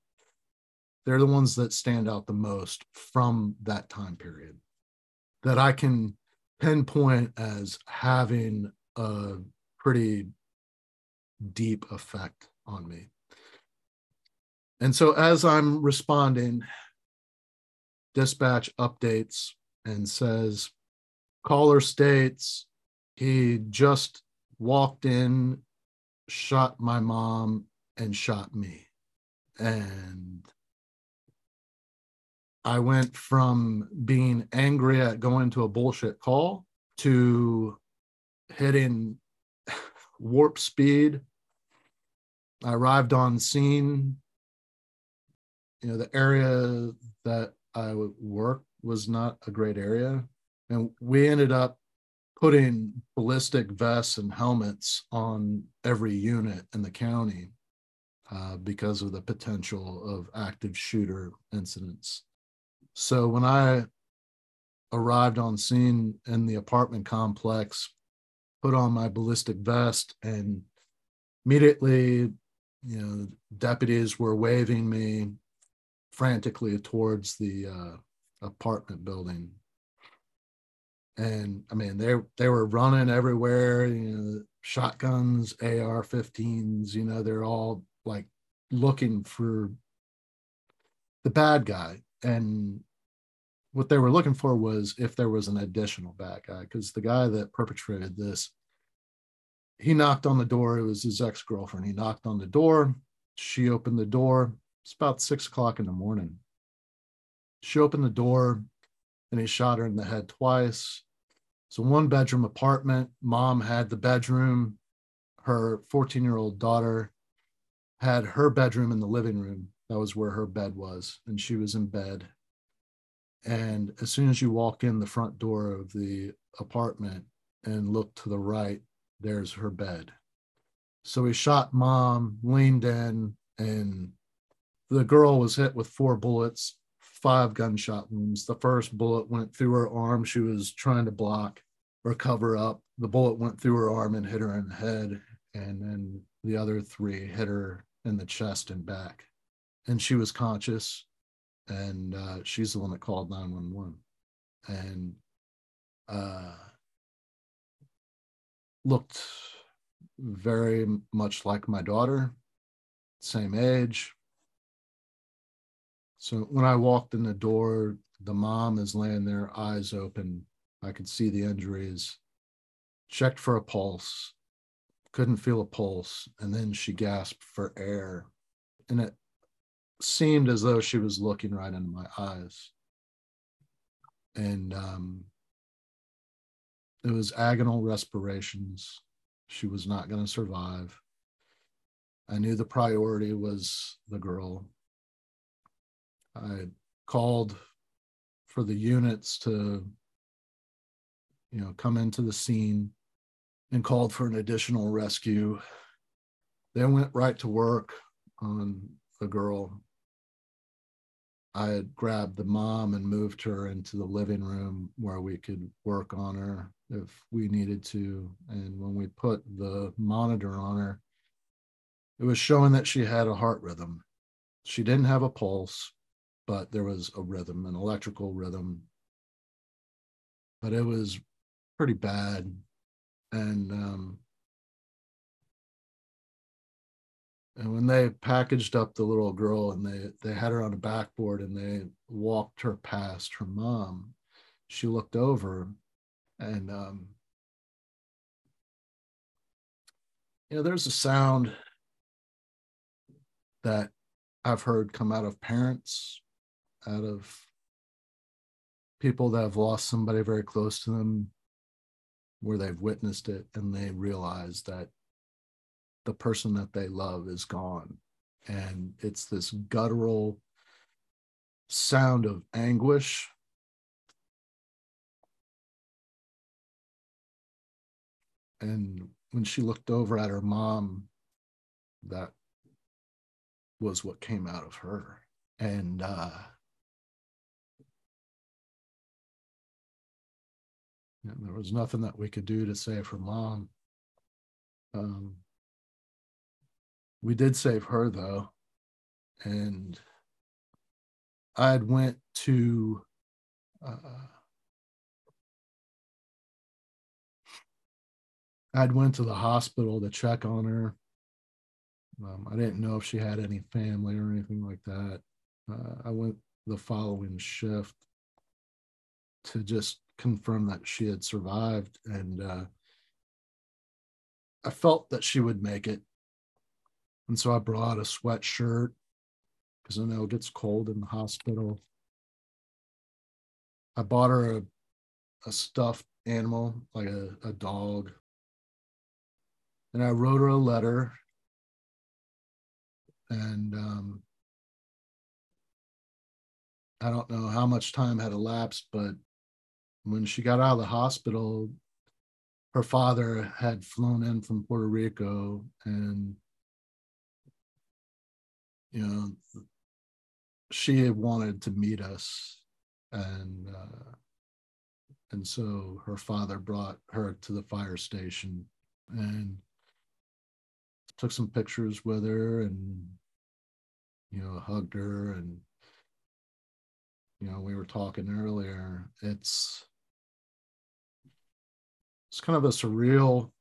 They're the ones that stand out the most from that time period that I can pinpoint as having a pretty deep effect on me. And so as I'm responding, dispatch updates and says, caller states he just walked in, shot my mom, and shot me. And I went from being angry at going to a bullshit call to hitting [LAUGHS] warp speed. I arrived on scene. You know, the area that I work was not a great area. And we ended up putting ballistic vests and helmets on every unit in the county uh, because of the potential of active shooter incidents. So when I arrived on scene in the apartment complex, put on my ballistic vest, and immediately, you know, deputies were waving me frantically towards the uh, apartment building. And I mean, they they were running everywhere. You know, shotguns, AR-15s. You know, they're all like looking for the bad guy. And what they were looking for was if there was an additional bad guy because the guy that perpetrated this he knocked on the door. It was his ex-girlfriend. He knocked on the door. She opened the door. It's about six o'clock in the morning. She opened the door and he shot her in the head twice it's a one bedroom apartment mom had the bedroom her 14 year old daughter had her bedroom in the living room that was where her bed was, and she was in bed. And as soon as you walk in the front door of the apartment and look to the right, there's her bed. So he shot mom, leaned in, and the girl was hit with four bullets, five gunshot wounds. The first bullet went through her arm. She was trying to block or cover up. The bullet went through her arm and hit her in the head. And then the other three hit her in the chest and back. And she was conscious. And uh, she's the one that called 911. And uh, looked very much like my daughter, same age. So when I walked in the door, the mom is laying there, eyes open. I could see the injuries. Checked for a pulse, couldn't feel a pulse. And then she gasped for air. And it seemed as though she was looking right into my eyes. And um, it was agonal respirations. She was not going to survive. I knew the priority was the girl. I called for the units to, you know, come into the scene and called for an additional rescue. They went right to work on the girl I had grabbed the mom and moved her into the living room where we could work on her if we needed to. And when we put the monitor on her, it was showing that she had a heart rhythm. She didn't have a pulse, but there was a rhythm, an electrical rhythm. But it was pretty bad. And um, And when they packaged up the little girl and they they had her on a backboard and they walked her past her mom, she looked over and um, you know there's a sound that I've heard come out of parents, out of people that have lost somebody very close to them, where they've witnessed it and they realize that the person that they love is gone. And it's this guttural sound of anguish. And when she looked over at her mom, that was what came out of her. And uh, there was nothing that we could do to save her mom. Um, we did save her though. And i had went to uh, i'd went to the hospital to check on her. Um, i didn't know if she had any family or anything like that. Uh, i went the following shift to just confirm that she had survived and uh, i felt that she would make it and so I brought a sweatshirt because I know it gets cold in the hospital. I bought her a, a stuffed animal, like a, a dog. And I wrote her a letter. And um, I don't know how much time had elapsed, but when she got out of the hospital, her father had flown in from Puerto Rico and you know, she had wanted to meet us, and uh, and so her father brought her to the fire station and took some pictures with her, and you know, hugged her, and you know, we were talking earlier. It's it's kind of a surreal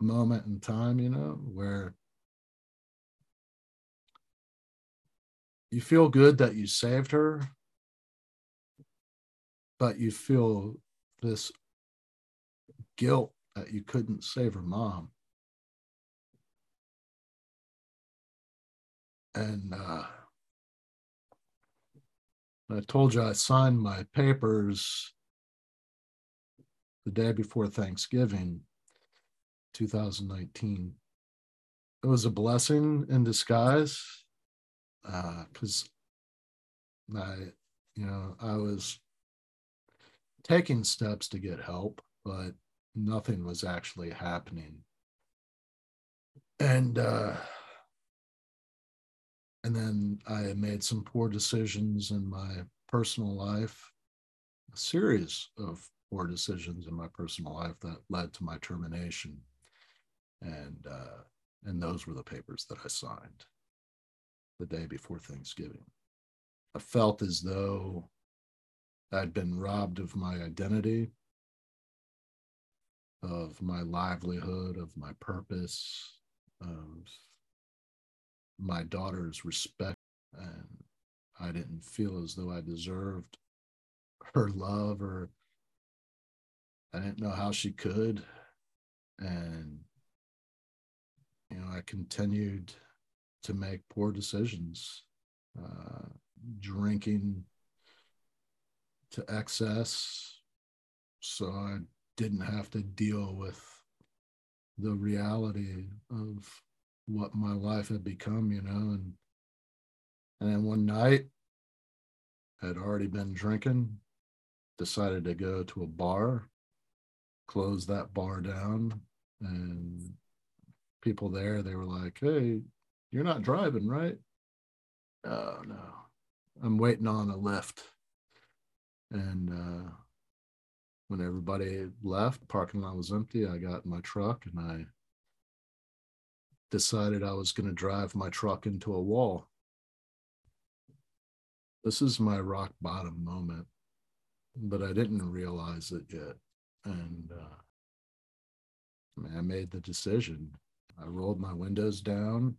moment in time, you know, where you feel good that you saved her, but you feel this guilt that you couldn't save her mom. And uh, I told you I signed my papers the day before Thanksgiving 2019. It was a blessing in disguise because uh, I, you know, I was taking steps to get help, but nothing was actually happening. and uh and then I made some poor decisions in my personal life, a series of poor decisions in my personal life that led to my termination. And uh, and those were the papers that I signed the day before Thanksgiving. I felt as though I'd been robbed of my identity, of my livelihood, of my purpose, of my daughter's respect. And I didn't feel as though I deserved her love or I didn't know how she could. And, you know, I continued to make poor decisions, uh, drinking to excess. So I didn't have to deal with the reality of what my life had become, you know, and and then one night I'd already been drinking, decided to go to a bar, close that bar down, and people there, they were like, Hey, you're not driving, right? Oh no. I'm waiting on a lift. And uh when everybody left, parking lot was empty, I got in my truck and I decided I was going to drive my truck into a wall. This is my rock bottom moment, but I didn't realize it yet. And uh, I, mean, I made the decision. I rolled my windows down,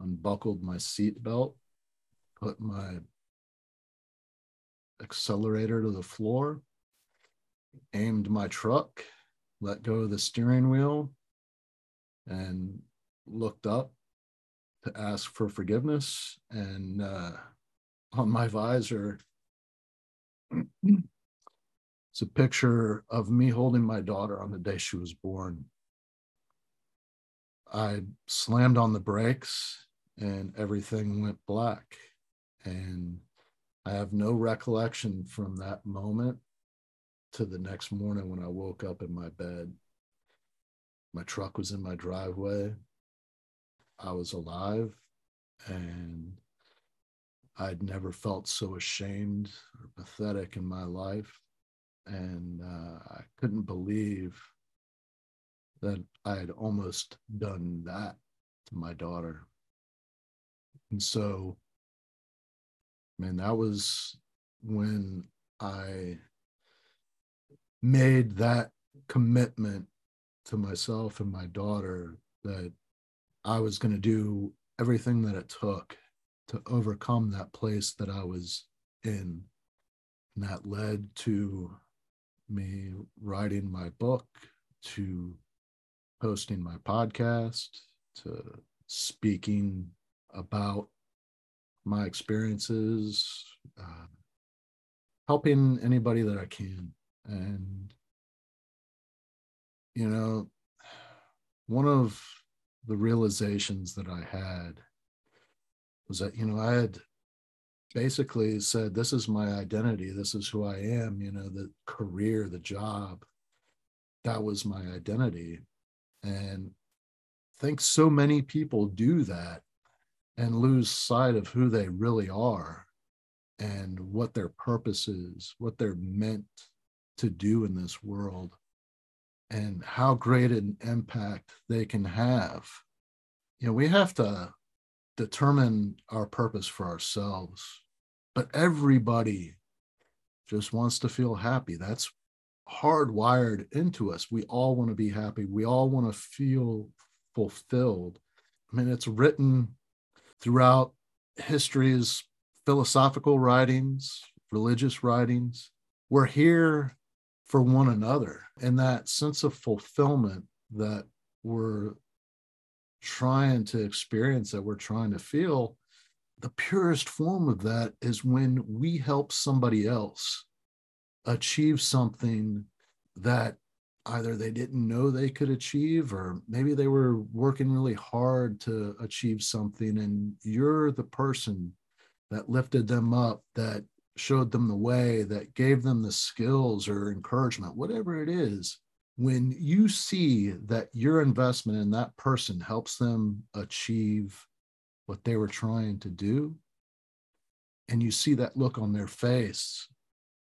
unbuckled my seatbelt, put my accelerator to the floor, aimed my truck, let go of the steering wheel, and looked up to ask for forgiveness. And uh, on my visor, [CLEARS THROAT] it's a picture of me holding my daughter on the day she was born. I slammed on the brakes and everything went black. And I have no recollection from that moment to the next morning when I woke up in my bed. My truck was in my driveway. I was alive and I'd never felt so ashamed or pathetic in my life. And uh, I couldn't believe that I had almost done that to my daughter. And so, man, that was when I made that commitment to myself and my daughter that I was going to do everything that it took to overcome that place that I was in. And that led to me writing my book, to hosting my podcast, to speaking about my experiences, uh, helping anybody that I can. And, you know, one of the realizations that I had was that, you know, I had basically said, This is my identity. This is who I am. You know, the career, the job, that was my identity. And I think so many people do that and lose sight of who they really are and what their purpose is, what they're meant to do in this world and how great an impact they can have. You know, we have to determine our purpose for ourselves, but everybody just wants to feel happy. That's hardwired into us. We all want to be happy. We all want to feel fulfilled. I mean, it's written throughout history's philosophical writings, religious writings. We're here for one another and that sense of fulfillment that we're trying to experience that we're trying to feel the purest form of that is when we help somebody else achieve something that either they didn't know they could achieve or maybe they were working really hard to achieve something and you're the person that lifted them up that showed them the way, that gave them the skills or encouragement, whatever it is, when you see that your investment in that person helps them achieve what they were trying to do, and you see that look on their face,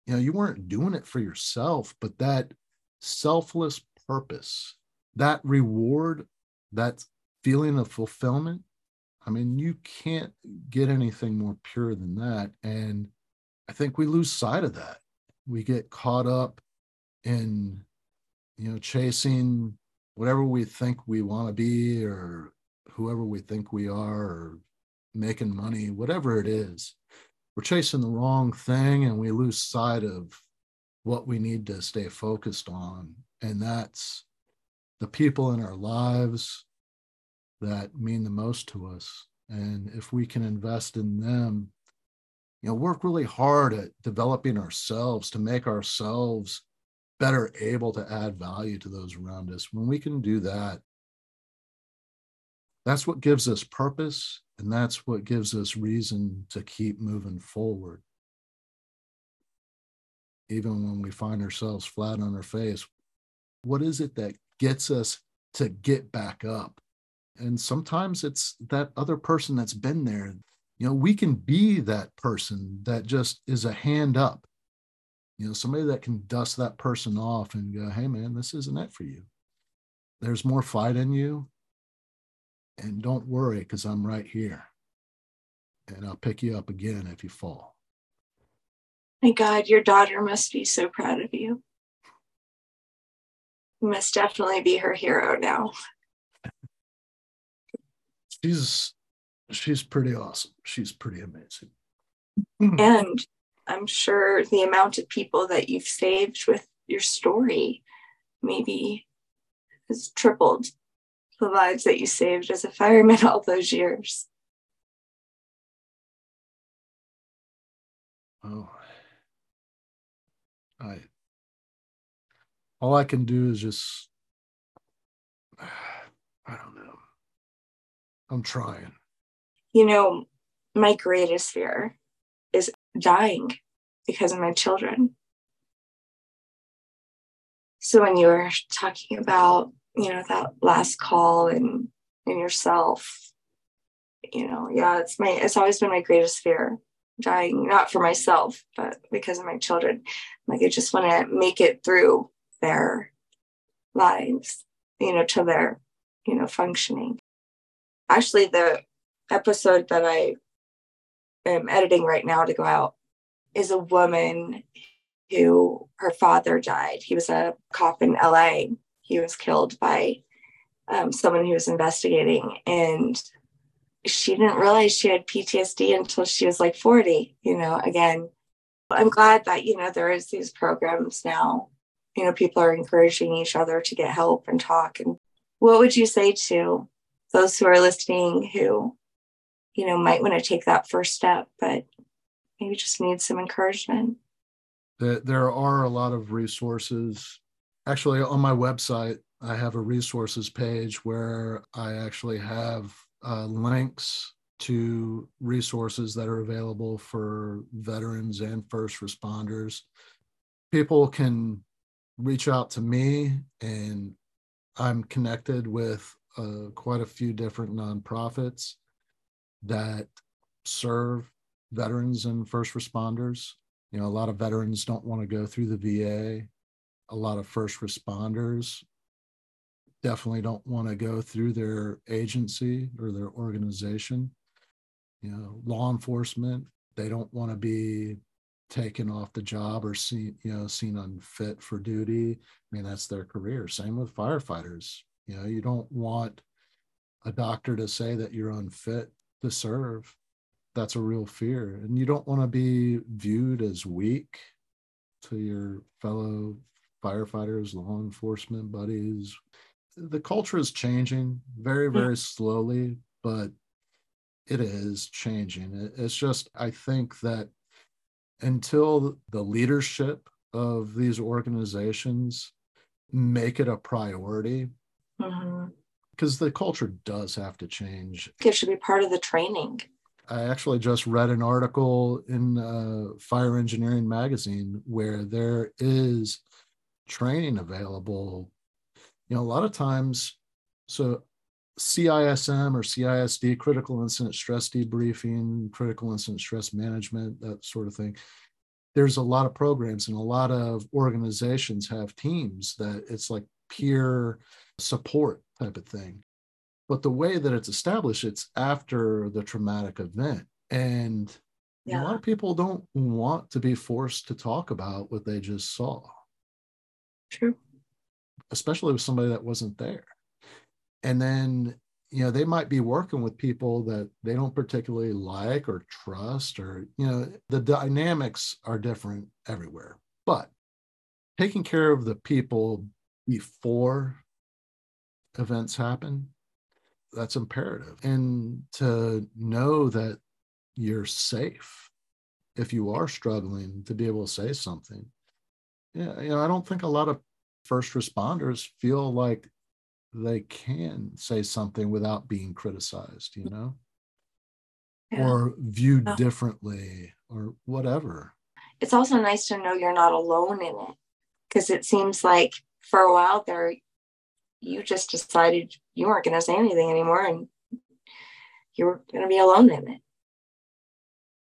you know, you weren't doing it for yourself, but that selfless purpose, that reward, that feeling of fulfillment. I mean, you can't get anything more pure than that. And I think we lose sight of that. We get caught up in, you know, chasing whatever we think we want to be or whoever we think we are or making money, whatever it is. We're chasing the wrong thing and we lose sight of what we need to stay focused on. And that's the people in our lives that mean the most to us. And if we can invest in them, you know, work really hard at developing ourselves to make ourselves better able to add value to those around us. When we can do that, that's what gives us purpose and that's what gives us reason to keep moving forward. Even when we find ourselves flat on our face, what is it that gets us to get back up? And sometimes it's that other person that's been there. You know, we can be that person that just is a hand up. You know, somebody that can dust that person off and go, hey, man, this isn't it for you. There's more fight in you. And don't worry, because I'm right here. And I'll pick you up again if you fall. My God, your daughter must be so proud of you. You must definitely be her hero now. she's she's pretty awesome. She's pretty amazing. and I'm sure the amount of people that you've saved with your story maybe has tripled the lives that you saved as a fireman [LAUGHS] all those years. Oh, I, all I can do is just, [SIGHS] I don't know. I'm trying. You know, my greatest fear dying because of my children. So when you were talking about you know that last call and and yourself you know yeah it's my it's always been my greatest fear dying not for myself but because of my children like i just want to make it through their lives you know to their you know functioning actually the episode that i am editing right now to go out is a woman who her father died he was a cop in la he was killed by um, someone who was investigating and she didn't realize she had PTSD until she was like 40, you know, again. I'm glad that, you know, there is these programs now. You know, people are encouraging each other to get help and talk. And what would you say to those who are listening who, you know, might want to take that first step, but maybe just need some encouragement? There are a lot of resources. Actually on my website i have a resources page where i actually have uh, links to resources that are available for veterans and first responders. People can reach out to me and i'm connected with uh, quite a few different nonprofits that serve veterans and first responders you know a lot of veterans don't want to go through the va a lot of first responders definitely don't want to go through their agency or their organization. You know, law enforcement, they don't want to be taken off the job or seen, you know, seen unfit for duty. I mean, that's their career. Same with firefighters. You know, you don't want a doctor to say that you're unfit to serve. That's a real fear. And you don't want to be viewed as weak to your fellow firefighters, law enforcement buddies. The culture is changing very, very slowly, but it is changing. It's just, I think that until the leadership of these organizations make it a priority, mm-hmm. Because the culture does have to change. It should be part of the training. I actually just read an article in uh, Fire Engineering Magazine where there is training available you know, a lot of times, so CISM or CISD, critical incident stress debriefing, critical incident stress management, that sort of thing. There's a lot of programs and a lot of organizations have teams that it's like peer support type of thing. But the way that it's established, it's after the traumatic event. And yeah. a lot of people don't want to be forced to talk about what they just saw. True. Especially with somebody that wasn't there. And then, you know, they might be working with people that they don't particularly like or trust, or, you know, the dynamics are different everywhere. But taking care of the people before events happen that's imperative and to know that you're safe if you are struggling to be able to say something yeah you know i don't think a lot of first responders feel like they can say something without being criticized you know yeah. or viewed yeah. differently or whatever it's also nice to know you're not alone in it because it seems like for a while there you just decided you weren't going to say anything anymore and you were going to be alone in it.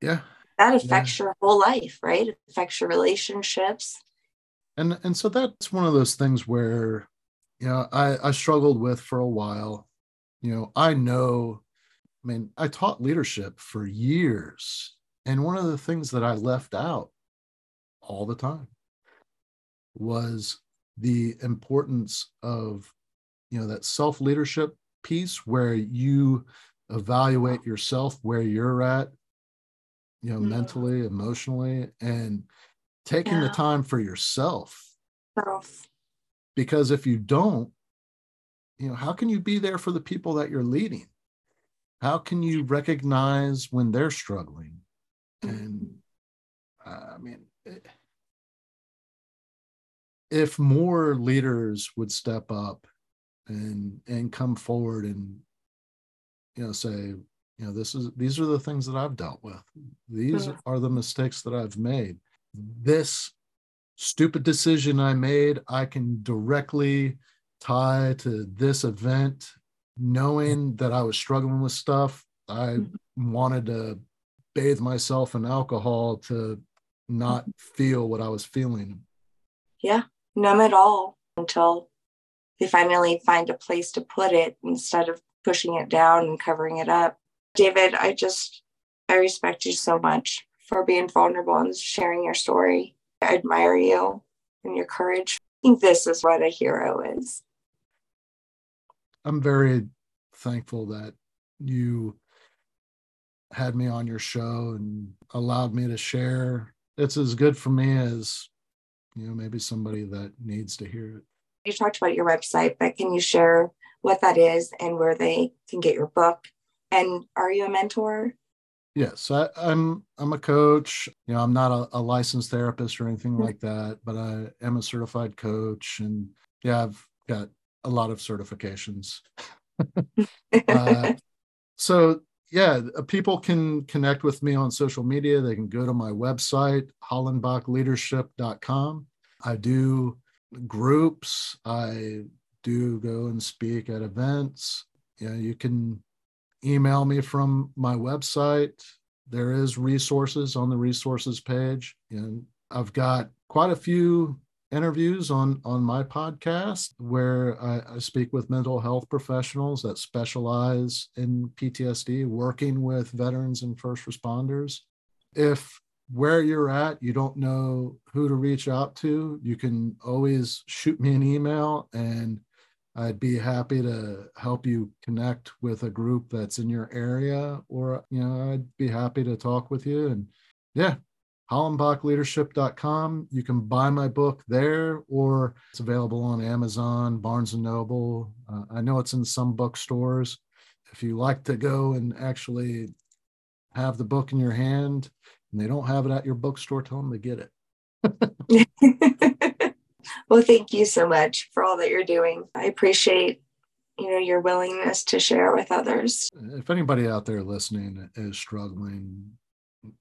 Yeah. That affects yeah. your whole life, right? It affects your relationships. And and so that's one of those things where you know I, I struggled with for a while. You know, I know, I mean, I taught leadership for years. And one of the things that I left out all the time was the importance of you know that self leadership piece where you evaluate yourself where you're at you know mm-hmm. mentally emotionally and taking yeah. the time for yourself Self. because if you don't you know how can you be there for the people that you're leading how can you recognize when they're struggling and uh, i mean it, if more leaders would step up and and come forward and you know say you know this is these are the things that i've dealt with these mm-hmm. are the mistakes that i've made this stupid decision i made i can directly tie to this event knowing that i was struggling with stuff i mm-hmm. wanted to bathe myself in alcohol to not mm-hmm. feel what i was feeling yeah numb it all until finally find a place to put it instead of pushing it down and covering it up. David, I just, I respect you so much for being vulnerable and sharing your story. I admire you and your courage. I think this is what a hero is. I'm very thankful that you had me on your show and allowed me to share. It's as good for me as, you know, maybe somebody that needs to hear it you talked about your website, but can you share what that is and where they can get your book? And are you a mentor? Yes, I, am I'm, I'm a coach. You know, I'm not a, a, licensed therapist or anything like that, but I am a certified coach, and yeah, I've got a lot of certifications. [LAUGHS] uh, so yeah, people can connect with me on social media. They can go to my website, hollenbachleadership.com. I do groups. I do go and speak at events. You know, you can email me from my website. There is resources on the resources page, and I've got quite a few interviews on on my podcast where I, I, speak with mental health professionals that specialize in PTSD, working with veterans and first responders. If where you're at, you don't know who to reach out to, you can always shoot me an email and I'd be happy to help you connect with a group that's in your area, or you know, I'd be happy to talk with you. And yeah, hollenbachleadership.com. You can buy my book there, or it's available on Amazon, Barnes and Noble. Uh, I know it's in some bookstores. If you like to go and actually have the book in your hand, and they don't have it at your bookstore, tell them to get it. [LAUGHS] well, thank you so much for all that you're doing. I appreciate you know your willingness to share with others. If anybody out there listening is struggling,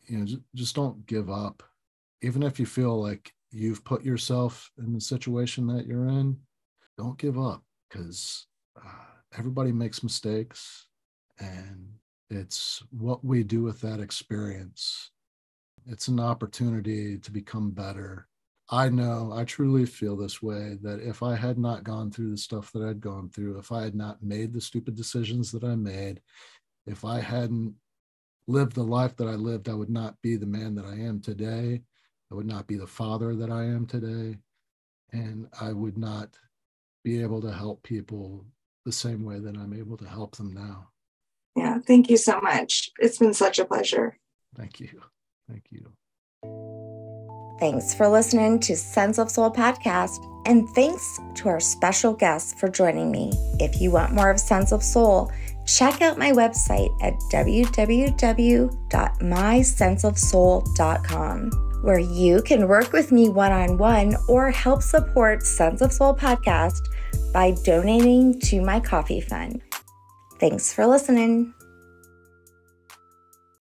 you know, just don't give up. Even if you feel like you've put yourself in the situation that you're in, don't give up. because uh, everybody makes mistakes and it's what we do with that experience it's an opportunity to become better i know i truly feel this way that if i had not gone through the stuff that i'd gone through if i had not made the stupid decisions that i made if i hadn't lived the life that i lived i would not be the man that i am today i would not be the father that i am today and i would not be able to help people the same way that i'm able to help them now yeah, thank you so much. It's been such a pleasure. Thank you. Thank you. Thanks for listening to Sense of Soul podcast. And thanks to our special guests for joining me. If you want more of Sense of Soul, check out my website at www.mysenseofsoul.com, where you can work with me one on one or help support Sense of Soul podcast by donating to my coffee fund. Thanks for listening.